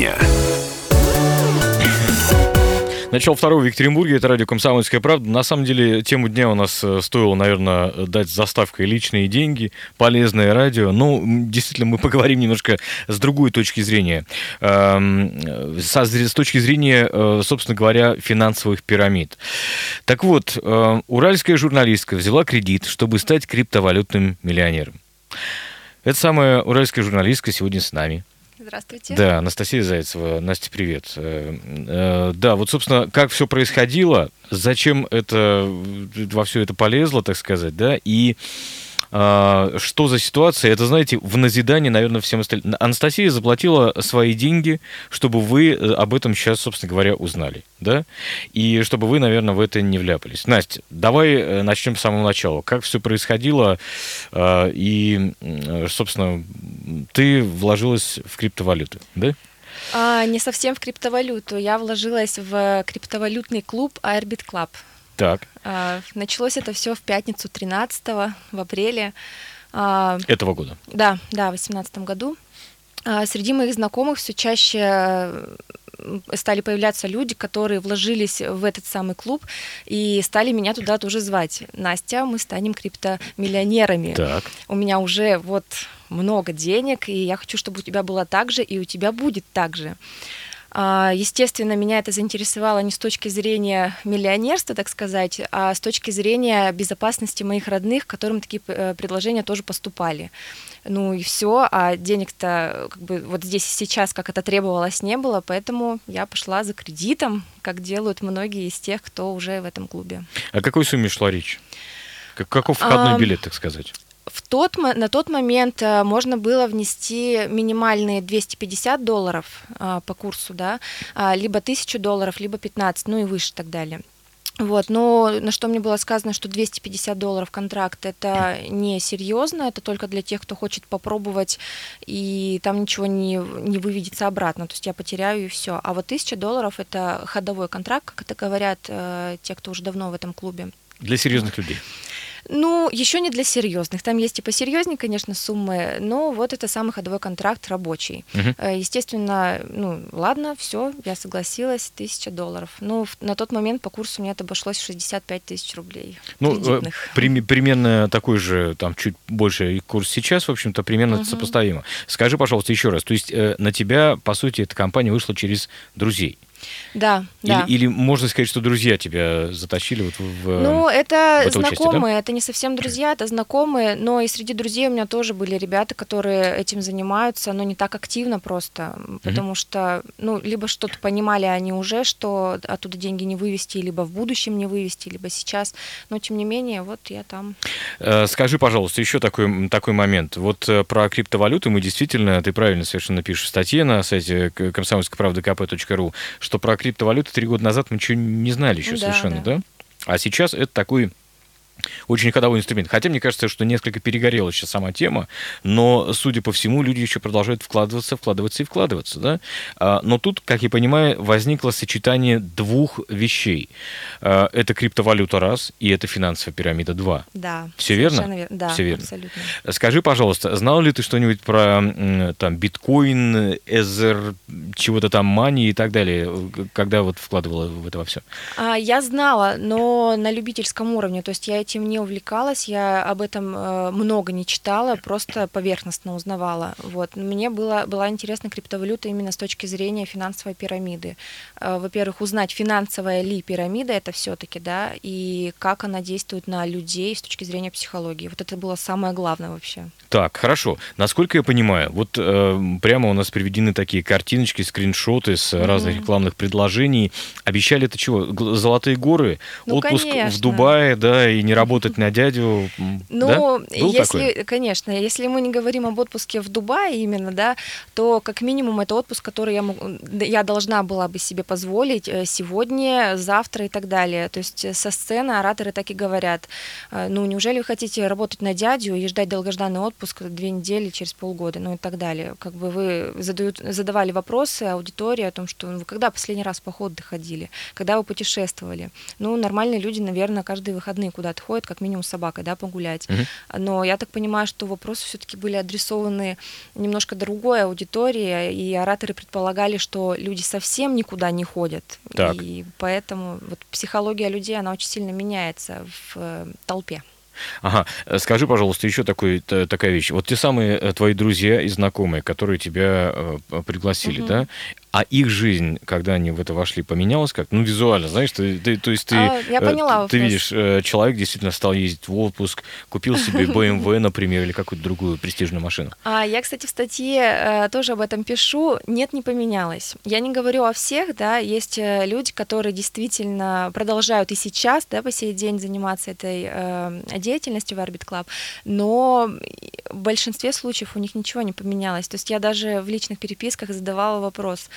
дня. Начало второго в Екатеринбурге, это радио «Комсомольская правда». На самом деле, тему дня у нас э, стоило, наверное, дать заставкой «Личные деньги», «Полезное радио». Ну, действительно, мы поговорим немножко с другой точки зрения. Эм, с точки зрения, э, собственно говоря, финансовых пирамид. Так вот, э, уральская журналистка взяла кредит, чтобы стать криптовалютным миллионером. Это самая уральская журналистка сегодня с нами. Здравствуйте. Да, Анастасия Зайцева. Настя, привет. Э, э, да, вот, собственно, как все происходило, зачем это во все это полезло, так сказать, да, и что за ситуация? Это, знаете, в назидание, наверное, всем остальным. Анастасия заплатила свои деньги, чтобы вы э, об этом сейчас, собственно говоря, узнали, да? И чтобы вы, наверное, в это не вляпались. Настя, давай э, начнем с самого начала. Как все происходило? А, и, собственно, ты вложилась в криптовалюты, да? А, не совсем в криптовалюту. Я вложилась в криптовалютный клуб Airbit Club. Так. А, началось это все в пятницу 13 в апреле. А, Этого года? Да, да, в 2018 году. А, среди моих знакомых все чаще стали появляться люди, которые вложились в этот самый клуб и стали меня туда тоже звать. Настя, мы станем криптомиллионерами. Так. У меня уже вот много денег, и я хочу, чтобы у тебя было так же, и у тебя будет так же. А, естественно, меня это заинтересовало не с точки зрения миллионерства, так сказать, а с точки зрения безопасности моих родных, которым такие э, предложения тоже поступали. Ну и все, а денег-то как бы вот здесь и сейчас, как это требовалось, не было, поэтому я пошла за кредитом, как делают многие из тех, кто уже в этом клубе. О какой сумме шла речь? Каков входной а, билет, так сказать? В тот, на тот момент э, можно было внести минимальные 250 долларов а, по курсу, да, а, либо 1000 долларов, либо 15, ну и выше и так далее. Вот, но на что мне было сказано, что 250 долларов контракт это не серьезно, это только для тех, кто хочет попробовать, и там ничего не, не выведется обратно, то есть я потеряю и все. А вот 1000 долларов это ходовой контракт, как это говорят э, те, кто уже давно в этом клубе. Для серьезных людей. Ну, еще не для серьезных. Там есть и посерьезнее, конечно, суммы, но вот это самый ходовой контракт рабочий. Угу. Естественно, ну, ладно, все, я согласилась, тысяча долларов. Ну, на тот момент по курсу мне это обошлось 65 тысяч рублей. Ну, э, при, примерно такой же, там, чуть больше курс сейчас, в общем-то, примерно угу. сопоставимо. Скажи, пожалуйста, еще раз, то есть э, на тебя, по сути, эта компания вышла через друзей? Да, или, да. Или можно сказать, что друзья тебя затащили вот в Ну, это в знакомые, участие, да? это не совсем друзья, это знакомые, но и среди друзей у меня тоже были ребята, которые этим занимаются, но не так активно просто, потому угу. что, ну, либо что-то понимали они уже, что оттуда деньги не вывести, либо в будущем не вывести, либо сейчас, но тем не менее, вот я там. Э, скажи, пожалуйста, еще такой, такой момент. Вот э, про криптовалюты мы действительно, ты правильно совершенно пишешь в статье на сайте комсомольской правды kp.ru, что про криптовалюты три года назад мы ничего не знали еще да, совершенно, да. да? А сейчас это такой очень ходовой инструмент. Хотя мне кажется, что несколько перегорела сейчас сама тема, но, судя по всему, люди еще продолжают вкладываться, вкладываться и вкладываться. Да? А, но тут, как я понимаю, возникло сочетание двух вещей. А, это криптовалюта раз, и это финансовая пирамида два. Да. Все верно? Вер... Да, Все верно. абсолютно. Скажи, пожалуйста, знал ли ты что-нибудь про там биткоин, эзер, чего-то там мани и так далее, когда вот вкладывала в это во все? А, я знала, но на любительском уровне. То есть я этим не увлекалась, я об этом э, много не читала, просто поверхностно узнавала. Вот. Мне было, была интересна криптовалюта именно с точки зрения финансовой пирамиды. Э, во-первых, узнать, финансовая ли пирамида это все-таки, да, и как она действует на людей с точки зрения психологии. Вот это было самое главное вообще. Так, хорошо. Насколько я понимаю, вот э, прямо у нас приведены такие картиночки, скриншоты с mm-hmm. разных рекламных предложений. Обещали это чего? Золотые горы, ну, отпуск конечно. в Дубае, да, и не работать на дядю. Ну, да? если, такое? конечно, если мы не говорим об отпуске в Дубае именно, да, то как минимум это отпуск, который я, я должна была бы себе позволить э, сегодня, завтра и так далее. То есть э, со сцены ораторы так и говорят, э, ну, неужели вы хотите работать на дядю и ждать долгожданный отпуск две недели через полгода, ну и так далее. Как бы вы задают, задавали вопросы аудитории о том, что вы когда последний раз в поход доходили, когда вы путешествовали. Ну, нормальные люди, наверное, каждые выходные куда-то подходит как минимум с собакой, да, погулять. Угу. Но я так понимаю, что вопросы все-таки были адресованы немножко другой аудитории, и ораторы предполагали, что люди совсем никуда не ходят. Так. И поэтому вот психология людей, она очень сильно меняется в э, толпе. Ага, скажи, пожалуйста, еще такой, такая вещь. Вот те самые э, твои друзья и знакомые, которые тебя э, пригласили, угу. да, а их жизнь, когда они в это вошли, поменялась как? Ну, визуально, знаешь, ты, ты, то есть ты, а, я поняла, ты, ты видишь, человек действительно стал ездить в отпуск, купил себе BMW, например, или какую-то другую престижную машину. А, я, кстати, в статье тоже об этом пишу. Нет, не поменялось. Я не говорю о всех, да, есть люди, которые действительно продолжают и сейчас, да, по сей день заниматься этой э, деятельностью в Orbit Club, но в большинстве случаев у них ничего не поменялось. То есть я даже в личных переписках задавала вопрос,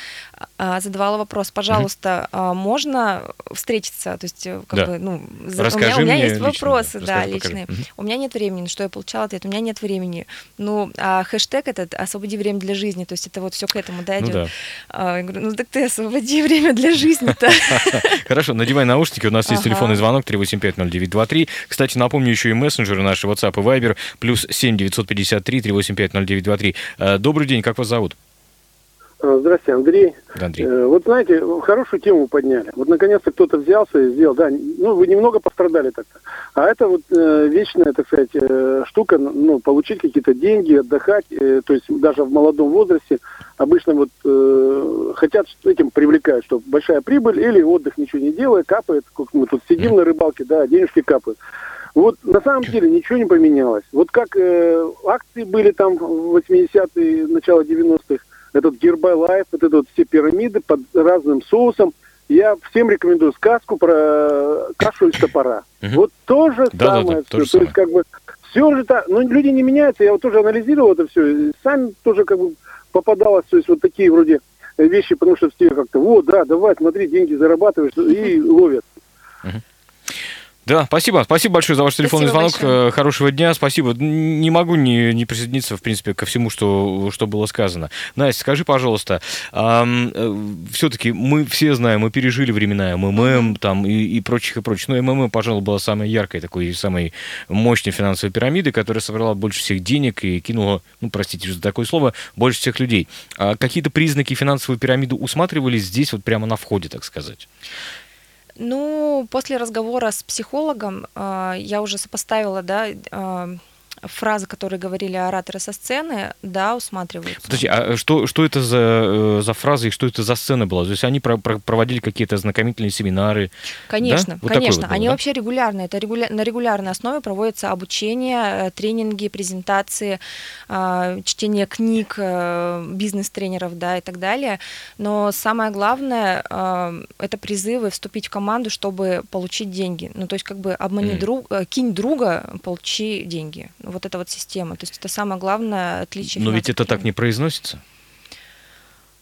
а, задавала вопрос, пожалуйста, mm-hmm. можно встретиться? То есть, э, как да. бы, ну, Расскажи у меня, у меня есть лично, вопросы, да, да, личные. Mm-hmm. У меня нет времени, что я получала ответ, у меня нет времени. Ну, а хэштег этот «освободи время для жизни», то есть это вот все к этому, да, идет. Ну, да. А, я говорю, ну так ты освободи время для жизни-то. Хорошо, надевай наушники, у нас есть телефонный звонок 3850923. Кстати, напомню еще и мессенджеры наши WhatsApp и Viber, плюс 7 953 385 0923. Добрый день, как вас зовут? А, здравствуйте, Андрей. Да, Андрей. Э, вот знаете, хорошую тему подняли. Вот наконец-то кто-то взялся и сделал. Да, ну вы немного пострадали так-то. А это вот э, вечная, так сказать, э, штука, ну, получить какие-то деньги, отдыхать, э, то есть даже в молодом возрасте обычно вот э, хотят этим привлекают, что большая прибыль или отдых ничего не делая, капает, как мы тут сидим на рыбалке, да, денежки капают. Вот на самом деле ничего не поменялось. Вот как э, акции были там в 80-е, начало 90-х, этот Гербалайф, вот это вот все пирамиды под разным соусом. Я всем рекомендую сказку про кашу из топора. Вот то же самое. То есть как бы все же так, но люди не меняются. Я вот тоже анализировал это все, и сами тоже как бы попадалось, то есть вот такие вроде вещи, потому что все как-то, вот, да, давай, смотри, деньги зарабатываешь, и ловят. Да, спасибо. Спасибо большое за ваш телефонный спасибо звонок. Большое. Э, хорошего дня. Спасибо. Не могу не, не присоединиться, в принципе, ко всему, что, что было сказано. Настя, скажи, пожалуйста, э, все-таки мы все знаем, мы пережили времена МММ там, и, и прочих, и прочих. Но МММ, пожалуй, была самой яркой, такой самой мощной финансовой пирамидой, которая собрала больше всех денег и кинула, ну, простите за такое слово, больше всех людей. А какие-то признаки финансовой пирамиды усматривались здесь, вот прямо на входе, так сказать? Ну, после разговора с психологом э, я уже сопоставила, да, э, фразы, которые говорили ораторы со сцены, да, усматриваются. Подожди, а что, что это за, э, за фразы и что это за сцена была? То есть они про, про, проводили какие-то ознакомительные семинары? Конечно, да? вот конечно. Вот было, они да? вообще регулярно, это регуля... на регулярной основе проводится обучение, э, тренинги, презентации, э, чтение книг бизнес-тренеров, да, и так далее. Но самое главное, это призывы вступить в команду, чтобы получить деньги. Ну, то есть как бы обмани mm. друг, кинь друга, получи деньги вот эта вот система. То есть это самое главное отличие. Но ведь это так не произносится?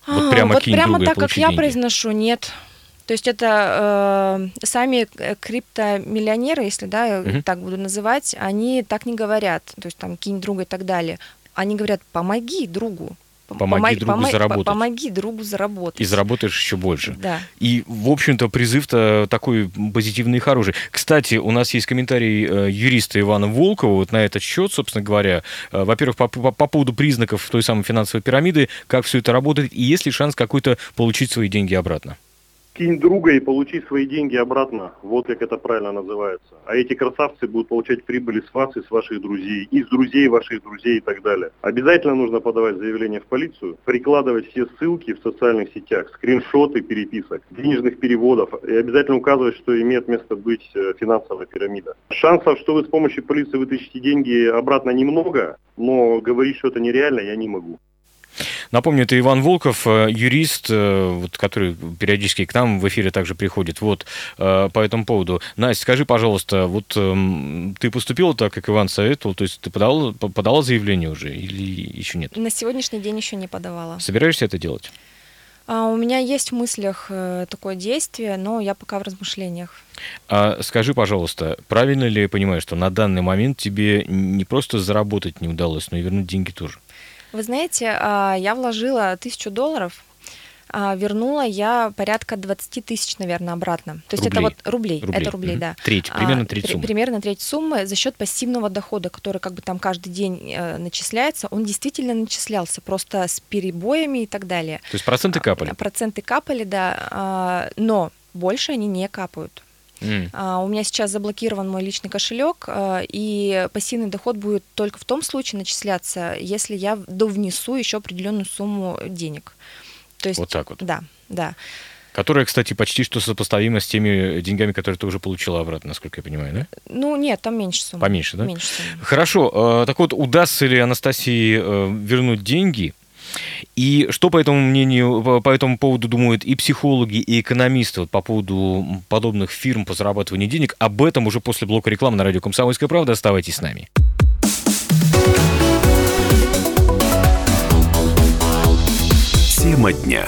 Вот а, прямо, вот прямо так, как я произношу, нет. То есть это э, сами криптомиллионеры, если да, угу. так буду называть, они так не говорят. То есть там кинь друга и так далее. Они говорят, помоги другу. Помоги другу помоги, заработать. Помоги другу заработать. И заработаешь еще больше. Да. И, в общем-то, призыв-то такой позитивный и хороший. Кстати, у нас есть комментарий э, юриста Ивана Волкова вот на этот счет, собственно говоря. Э, во-первых, по, по, по поводу признаков той самой финансовой пирамиды, как все это работает, и есть ли шанс какой-то получить свои деньги обратно? Кинь друга и получи свои деньги обратно. Вот как это правильно называется. А эти красавцы будут получать прибыли с вас и с ваших друзей, и с друзей ваших друзей и так далее. Обязательно нужно подавать заявление в полицию, прикладывать все ссылки в социальных сетях, скриншоты переписок, денежных переводов и обязательно указывать, что имеет место быть э, финансовая пирамида. Шансов, что вы с помощью полиции вытащите деньги обратно немного, но говорить, что это нереально, я не могу. Напомню, это Иван Волков, э, юрист, э, вот, который периодически к нам в эфире также приходит. Вот э, по этому поводу. Настя, скажи, пожалуйста, вот эм, ты поступила так, как Иван советовал, то есть ты подала, подала заявление уже или еще нет? На сегодняшний день еще не подавала. Собираешься это делать? А, у меня есть в мыслях такое действие, но я пока в размышлениях. А скажи, пожалуйста, правильно ли я понимаю, что на данный момент тебе не просто заработать не удалось, но и вернуть деньги тоже? Вы знаете, а, я вложила тысячу долларов а, вернула я порядка 20 тысяч, наверное, обратно. То есть Рублей. это вот рублей, Рублей. это рублей, Мгм. да. Треть, А, примерно треть суммы. Примерно треть суммы за счет пассивного дохода, который как бы там каждый день э, начисляется. Он действительно начислялся, просто с перебоями и так далее. То есть проценты капали. Проценты капали, да, но больше они не капают. А, У меня сейчас заблокирован мой личный кошелек, а, и пассивный доход будет только в том случае начисляться, если я довнесу еще определенную сумму денег. То есть, Вот так вот. Да, да. Которая, кстати, почти что сопоставима с теми деньгами, которые ты уже получила обратно, насколько я понимаю, да? Ну нет, там меньше суммы. Поменьше, да? Меньше суммы. Хорошо. э, Так вот, удастся ли Анастасии э, вернуть деньги? И что по этому мнению, по- этому поводу думают и психологи, и экономисты вот по поводу подобных фирм по зарабатыванию денег? Об этом уже после блока рекламы на радио «Комсомольская правда». Оставайтесь с нами. Тема дня.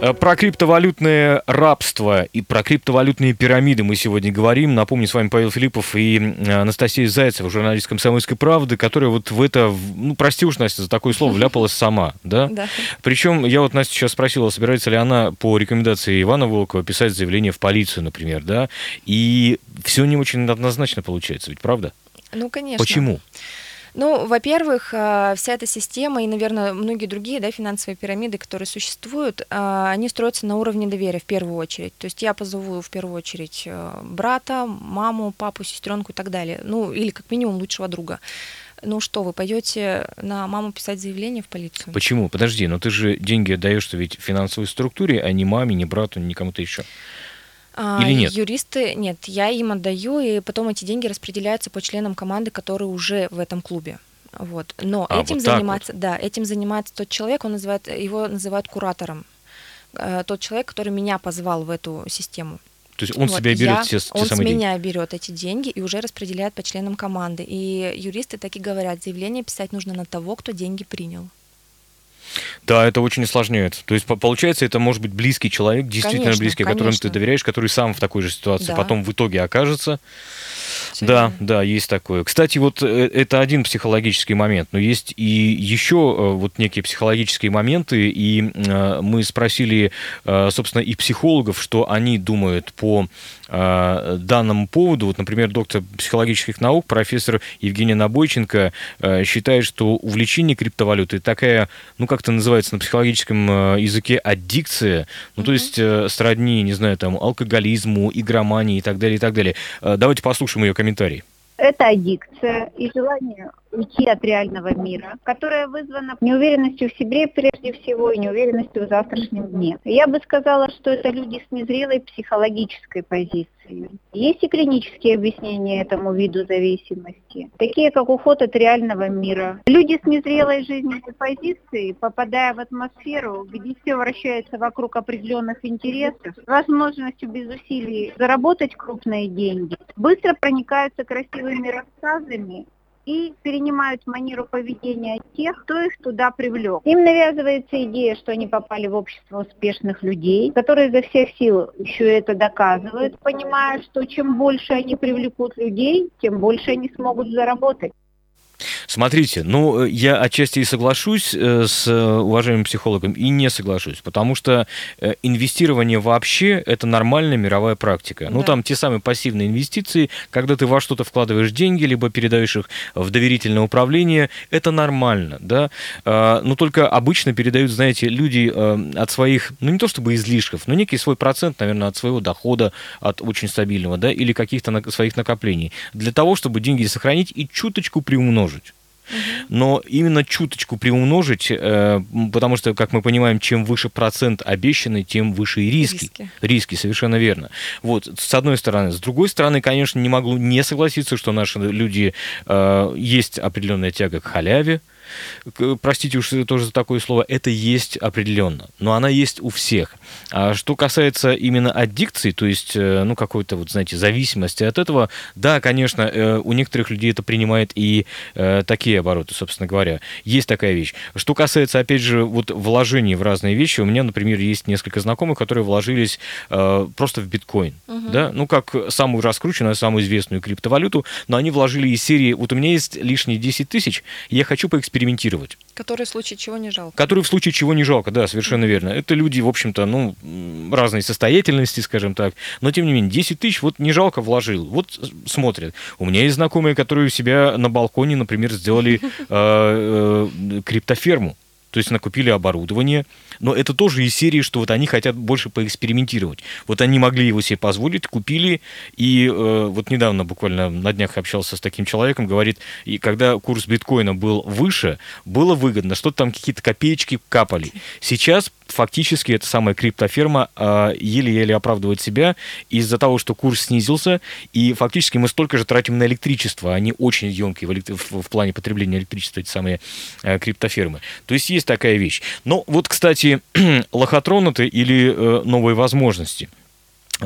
Э, Про криптовалютное рабство и про криптовалютные пирамиды мы сегодня говорим. Напомню, с вами Павел Филиппов и Анастасия Зайцева, журналист «Комсомольской правды», которая вот в это, ну, прости уж, Настя, за такое слово, вляпалась сама, да? Да. Причем я вот Настя сейчас спросила, собирается ли она по рекомендации Ивана Волкова писать заявление в полицию, например, да? И все не очень однозначно получается, ведь правда? Ну, конечно. Почему? Ну, во-первых, а, вся эта система и, наверное, многие другие да, финансовые пирамиды, которые существуют, а, они строятся на уровне доверия в первую очередь. То есть я позову в первую очередь э, брата, маму, папу, сестренку и так далее. Ну, или как минимум лучшего друга. Ну что, вы пойдете на маму писать заявление в полицию? Почему? Подожди, но ты же деньги отдаешь ведь финансовой структуре, а не маме, не брату, ни кому-то еще. А, Или нет? Юристы, нет, я им отдаю, и потом эти деньги распределяются по членам команды, которые уже в этом клубе. Вот. Но А, этим вот занимается, да, этим занимается тот человек, он называет, его называют куратором. Э, Тот человек, который меня позвал в эту систему. То есть он Вот, себя берет я- те, те он с самые деньги. меня берет эти деньги и уже распределяет по членам команды. И юристы так и говорят, заявление писать нужно на того, кто деньги принял. Да, это очень осложняет. То есть, по- получается, это может быть близкий человек, действительно Конечно, близкий, которому ты конечно. доверяешь, который сам в такой же ситуации Да. потом в итоге окажется. Да, да, есть такое. Кстати, вот э, это один психологический момент, но есть и еще э, вот некие психологические моменты, и э, мы спросили, собственно, и психологов, что они думают по данному поводу. Вот, например, доктор психологических наук, профессор Евгения Набойченко считает, что увлечение криптовалютой такая, ну, как это называется на психологическом языке, аддикция, ну, то есть сродни, не знаю, там, алкоголизму, игромании и так далее, и так далее. Давайте послушаем ее комментарий. Это аддикция и желание уйти от реального мира, которое вызвано неуверенностью в себе прежде всего и неуверенностью в завтрашнем дне. Я бы сказала, что это люди с незрелой психологической позицией. Есть и клинические объяснения этому виду зависимости, такие как уход от реального мира. Люди с незрелой жизненной позицией, попадая в атмосферу, где все вращается вокруг определенных интересов, возможностью без усилий заработать крупные деньги, быстро проникаются красивыми рассказами и перенимают манеру поведения тех, кто их туда привлек. Им навязывается идея, что они попали в общество успешных людей, которые изо всех сил еще это доказывают, понимая, что чем больше они привлекут людей, тем больше они смогут заработать. Смотрите, ну, э, я отчасти и соглашусь э, с э, уважаемым психологом, и не соглашусь, потому что инвестирование вообще – это нормальная мировая практика. Ну, Да. там те самые пассивные инвестиции, когда ты во что-то вкладываешь деньги, либо передаешь их в доверительное управление, это нормально, да. А, Но только обычно передают, знаете, люди от своих, ну, не то чтобы излишков, но некий свой процент, наверное, от своего дохода, от очень стабильного, да, или каких-то своих накоплений, для того, чтобы деньги сохранить и чуточку приумножить но именно чуточку приумножить, э, потому что, как мы понимаем, чем выше процент обещанный, тем выше и риски. Риски. Риски, совершенно верно. Вот, с одной стороны. С другой стороны, конечно, не могу не согласиться, что наши люди, э, есть определенная тяга к халяве, простите уж тоже за такое слово, это есть определенно, но она есть у всех. А что касается именно аддикции, то есть, э, ну, какой-то, вот, знаете, зависимости от этого, да, конечно, э, у некоторых людей это принимает и э, такие обороты, собственно говоря. Есть такая вещь. Что касается, опять же, вот вложений в разные вещи, у меня, например, есть несколько знакомых, которые вложились э, просто в биткоин, да, ну, как самую раскрученную, самую известную криптовалюту, но они вложили из серии, вот у меня есть лишние 10 тысяч, я хочу поэкспериментировать поэкспериментировать. Который в случае чего не жалко. Который в случае чего не жалко, да, совершенно верно. Это люди, в общем-то, ну, разной состоятельности, скажем так. Но, тем не менее, 10 тысяч вот не жалко вложил. Вот смотрят. У меня есть знакомые, которые у себя на балконе, например, сделали э, э, криптоферму. То есть накупили оборудование, но это тоже из серии, что вот они хотят больше поэкспериментировать. Вот они могли его себе позволить, купили, и э, вот недавно буквально на днях общался с таким человеком, говорит, и когда курс биткоина был выше, было выгодно, что-то там какие-то копеечки капали. Сейчас фактически эта самая криптоферма э, еле-еле оправдывает себя из-за того, что курс снизился, и фактически мы столько же тратим на электричество, они очень емкие в, в, в плане потребления электричества, эти самые э, криптофермы. То есть есть такая вещь. Но вот, кстати, лохотронуты или э, новые возможности –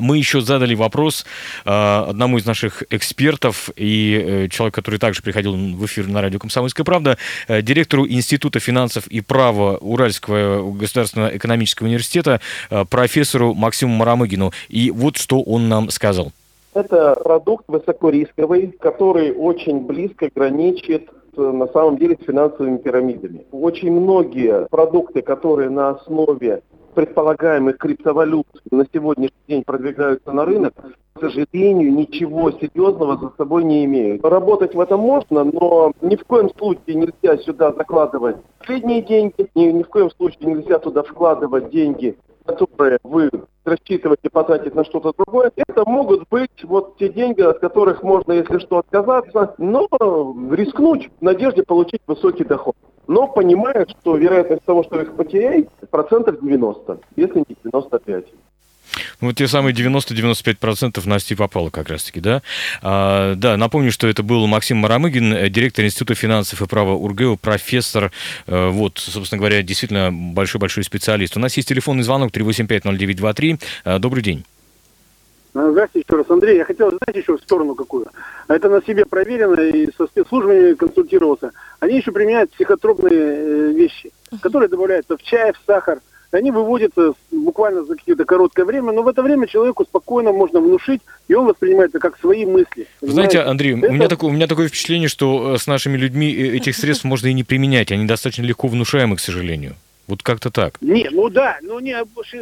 мы еще задали вопрос э, одному из наших экспертов и э, человек, который также приходил в эфир на радио «Комсомольская правда», э, директору Института финансов и права Уральского государственного экономического университета, э, профессору Максиму Марамыгину. И вот что он нам сказал. Это продукт высокорисковый, который очень близко граничит на самом деле с финансовыми пирамидами. Очень многие продукты, которые на основе предполагаемых криптовалют на сегодняшний день продвигаются на рынок, к сожалению, ничего серьезного за собой не имеют. Работать в этом можно, но ни в коем случае нельзя сюда закладывать средние деньги, ни, ни в коем случае нельзя туда вкладывать деньги, которые вы рассчитываете потратить на что-то другое, это могут быть вот те деньги, от которых можно, если что, отказаться, но рискнуть в надежде получить высокий доход но понимают, что вероятность того, что их потеряет, процентов 90, если не 95. Ну, вот те самые 90-95% Насти попало как раз-таки, да? А, да, напомню, что это был Максим Марамыгин, э, директор Института финансов и права УрГЭУ, профессор, э, вот, собственно говоря, действительно большой-большой специалист. У нас есть телефонный звонок 3850923. Э, добрый день. А, здравствуйте еще раз, Андрей. Я хотел, знаете, еще в сторону какую. Это на себе проверено и со спецслужбами консультировался. Они еще применяют психотропные э, вещи, которые добавляются в чай, в сахар. Они выводятся буквально за какое-то короткое время, но в это время человеку спокойно можно внушить, и он воспринимает это как свои мысли. Вы знаете, Андрей, это... у, меня такое, у меня такое впечатление, что э, с нашими людьми э, этих средств можно и не применять. Они достаточно легко внушаемы, к сожалению. Вот как-то так. Не, ну да, ну не,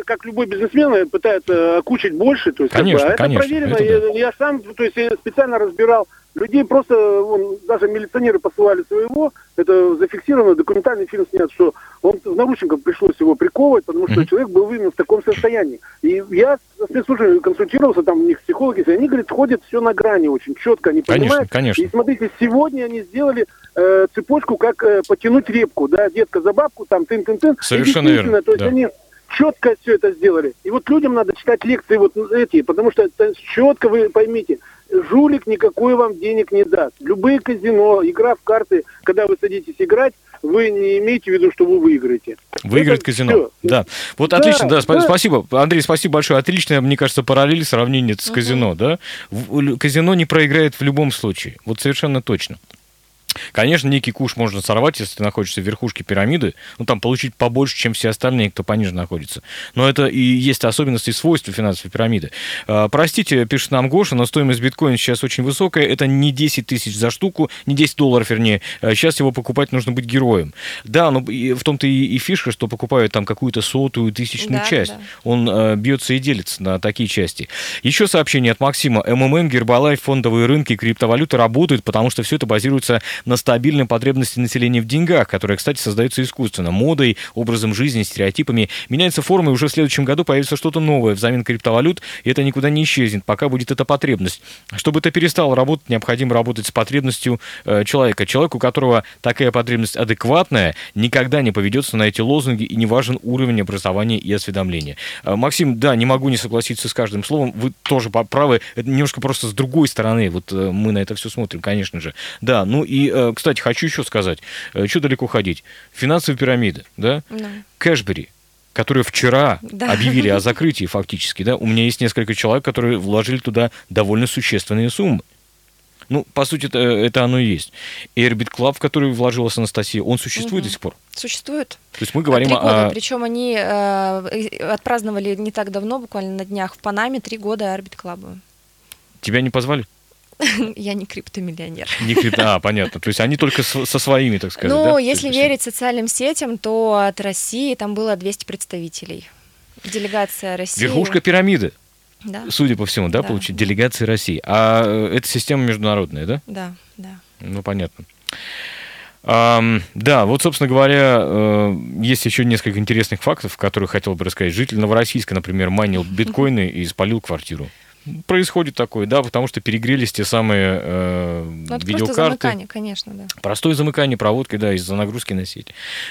как любой бизнесмен пытается окучить больше, то есть конечно, как бы, а конечно, это проверено. Это да. я, я сам, то есть я специально разбирал людей, просто вон, даже милиционеры посылали своего, это зафиксировано, документальный фильм снят, что он в наручниках пришлось его приковывать, потому что mm-hmm. человек был именно в таком состоянии. И я со спецслужбами консультировался, там у них психологи, они говорят, ходят все на грани очень четко, они конечно, понимают. Конечно. И смотрите, сегодня они сделали э, цепочку, как э, потянуть репку, да, детка за бабку, там тын-тын-тын. Совершенно верно. То есть да. они четко все это сделали. И вот людям надо читать лекции вот эти, потому что это четко вы поймите, жулик никакой вам денег не даст. Любые казино, игра в карты, когда вы садитесь играть, вы не имеете в виду, что вы выиграете. Выиграет Это казино. Все. Да. Вот да, отлично, да, да, спасибо. Андрей, спасибо большое. Отличное, мне кажется, параллель сравнение с казино, да? Казино не проиграет в любом случае. Вот совершенно точно. Конечно, некий куш можно сорвать, если ты находишься в верхушке пирамиды, ну, там получить побольше, чем все остальные, кто пониже находится. Но это и есть особенности и свойства финансовой пирамиды. А, простите, пишет нам Гоша, но стоимость биткоина сейчас очень высокая. Это не 10 тысяч за штуку, не 10 долларов, вернее. Сейчас его покупать нужно быть героем. Да, но в том-то и, и фишка, что покупают там какую-то сотую, тысячную да, часть. Да. Он э, бьется и делится на такие части. Еще сообщение от Максима. МММ, Гербалайф, фондовые рынки, криптовалюты работают, потому что все это базируется на стабильной потребности населения в деньгах, которая, кстати, создается искусственно, модой, образом жизни, стереотипами. Меняется форма, и уже в следующем году появится что-то новое взамен криптовалют, и это никуда не исчезнет, пока будет эта потребность. Чтобы это перестало работать, необходимо работать с потребностью э, человека. Человеку, у которого такая потребность адекватная, никогда не поведется на эти лозунги, и не важен уровень образования и осведомления. Э, Максим, да, не могу не согласиться с каждым словом, вы тоже правы, это немножко просто с другой стороны, вот э, мы на это все смотрим, конечно же. Да, ну и Э, кстати, хочу еще сказать, э, что далеко ходить. Финансовые пирамиды, да? да. Кэшбери, которые вчера да. объявили о закрытии фактически, да, у меня есть несколько человек, которые вложили туда довольно существенные суммы. Ну, по сути, это, это оно и есть. Airbit Club, в который вложилась Анастасия, он существует угу. до сих пор? Существует. То есть мы говорим три года, о... Причем они э, отпраздновали не так давно, буквально на днях в Панаме, три года Airbit Club. Тебя не позвали? Я не криптомиллионер. Не крипто, а, понятно. То есть они только со своими, так сказать, Ну, да? если есть, верить социальным сетям, то от России там было 200 представителей. Делегация России. Верхушка пирамиды, Да, судя по всему, да, Да. получить делегации России. А э, это система международная, да? да, да. Ну, понятно. Да, вот, собственно говоря, э, есть еще несколько интересных фактов, которые хотел бы рассказать. Житель Новороссийска, например, майнил биткоины и спалил квартиру. Происходит такое, да, потому что перегрелись те самые э, Ну, это просто видеокарты. замыкание, конечно, да. Простое замыкание проводки, да, из-за нагрузки на сеть.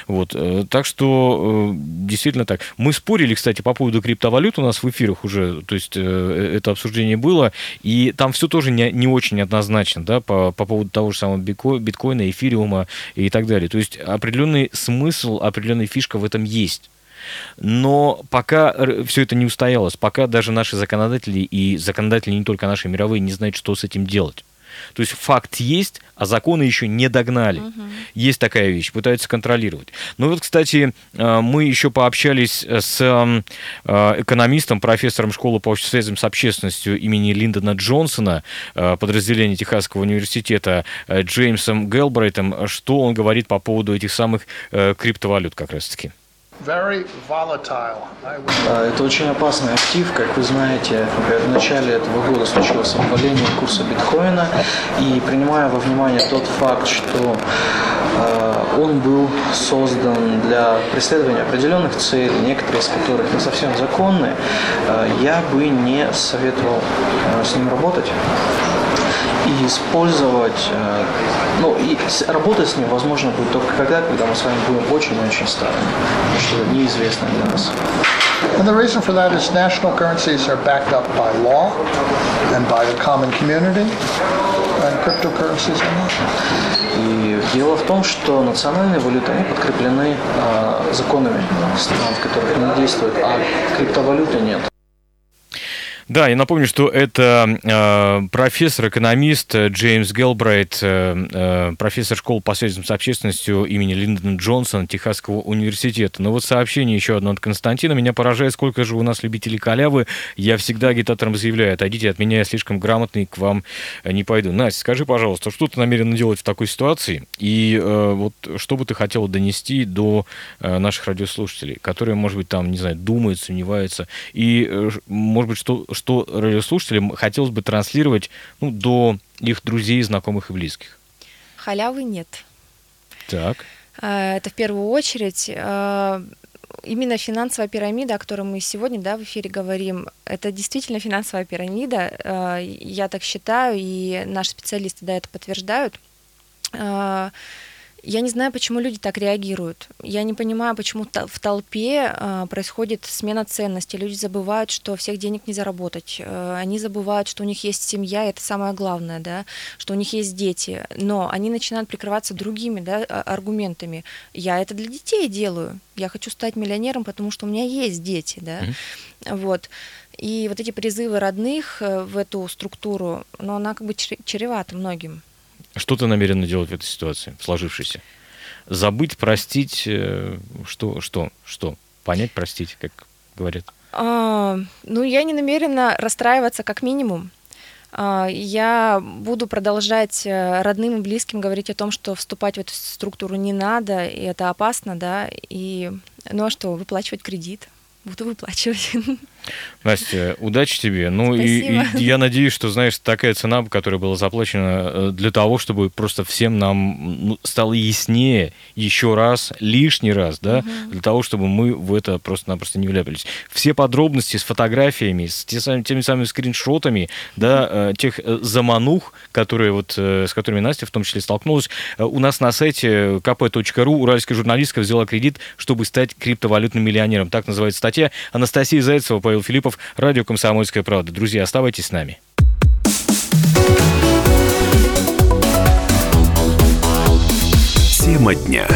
Вот. э, Так что э, действительно так. Мы спорили, кстати, по поводу криптовалют у нас в эфирах уже, то есть э, это обсуждение было, и там все тоже не, не очень однозначно, да, по, по поводу того же самого битко- биткоина, эфириума и так далее. То есть определенный смысл, определенная фишка в этом есть. Но пока все это не устоялось, пока даже наши законодатели и законодатели не только наши мировые не знают, что с этим делать. То есть факт есть, а законы еще не догнали. Есть такая вещь, пытаются контролировать. Ну вот, кстати, э, мы еще пообщались с э, экономистом, профессором школы по связям с общественностью имени Линдона Джонсона, э, подразделения Техасского университета, Джеймсом Гелбрайтом, что он говорит по поводу этих самых криптовалют как раз-таки. А, Это очень опасный актив, как вы знаете. В начале этого года случилось обваление курса биткоина, и принимая во внимание тот факт, что э, он был создан для преследования определенных целей, некоторые из которых не совсем законны, э, я бы не советовал с ним работать и использовать, э, ну и работать с ним возможно будет только тогда, когда мы с вами будем очень-очень старыми, что неизвестно для нас. And the reason for that is national currencies are backed up by law and by the common community, and cryptocurrencies are not. И дело в том, что национальные валюты, они подкреплены э, законами стран, в которых они действуют, а криптовалюты нет. Да, я напомню, что это э, профессор, экономист э, Джеймс Гелбрайт, э, э, профессор школы по связям с общественностью имени Линдона Джонсона Техасского университета. Но вот сообщение еще одно от Константина. Меня поражает, сколько же у нас любителей халявы. Я всегда агитаторам заявляю, отойдите от меня, я слишком грамотный, к вам э, не пойду. Настя, скажи, пожалуйста, что ты намерена делать в такой ситуации? И э, вот что бы ты хотела донести до э, наших радиослушателей, которые, может быть, там, не знаю, думают, сомневаются, и, э, может быть, что, что радиослушателям хотелось бы транслировать ну, до их друзей, знакомых и близких? Халявы нет. Так. Э, Это в первую очередь э, именно финансовая пирамида, о которой мы сегодня да, в эфире говорим, это действительно финансовая пирамида. Э, Я так считаю, и наши специалисты да, это подтверждают. Я не знаю, почему люди так реагируют. Я не понимаю, почему в толпе э, происходит смена ценностей. Люди забывают, что всех денег не заработать. Э, Они забывают, что у них есть семья, это самое главное, да, что у них есть дети. Но они начинают прикрываться другими да, а- аргументами. Я это для детей делаю. Я хочу стать миллионером, потому что у меня есть дети, да. Вот. И вот эти призывы родных э, в эту структуру, ну, она как бы чре- чревата многим. Что ты намерена делать в этой ситуации, в сложившейся? Забыть, простить, э, что, что, что? Понять, простить, как говорят. А, ну, я не намерена расстраиваться как минимум. А, Я буду продолжать э, родным и близким говорить о том, что вступать в эту структуру не надо, и это опасно, да, и, ну а что, выплачивать кредит? Буду выплачивать. Настя, удачи тебе. Ну и, и я надеюсь, что, знаешь, такая цена, которая была заплачена э, для того, чтобы просто всем нам ну, стало яснее еще раз, лишний раз, да, для того, чтобы мы в это просто-напросто не вляпались. Все подробности с фотографиями, с те сами- теми самыми скриншотами, да, э, тех э, заманух, которые вот, с которыми Настя в том числе столкнулась, у нас на сайте kp.ru уральская журналистка взяла кредит, чтобы стать криптовалютным миллионером. Так называется статья. Анастасия Зайцева, Павел Филиппов, радио «Комсомольская правда». Друзья, оставайтесь с нами. Тема дня.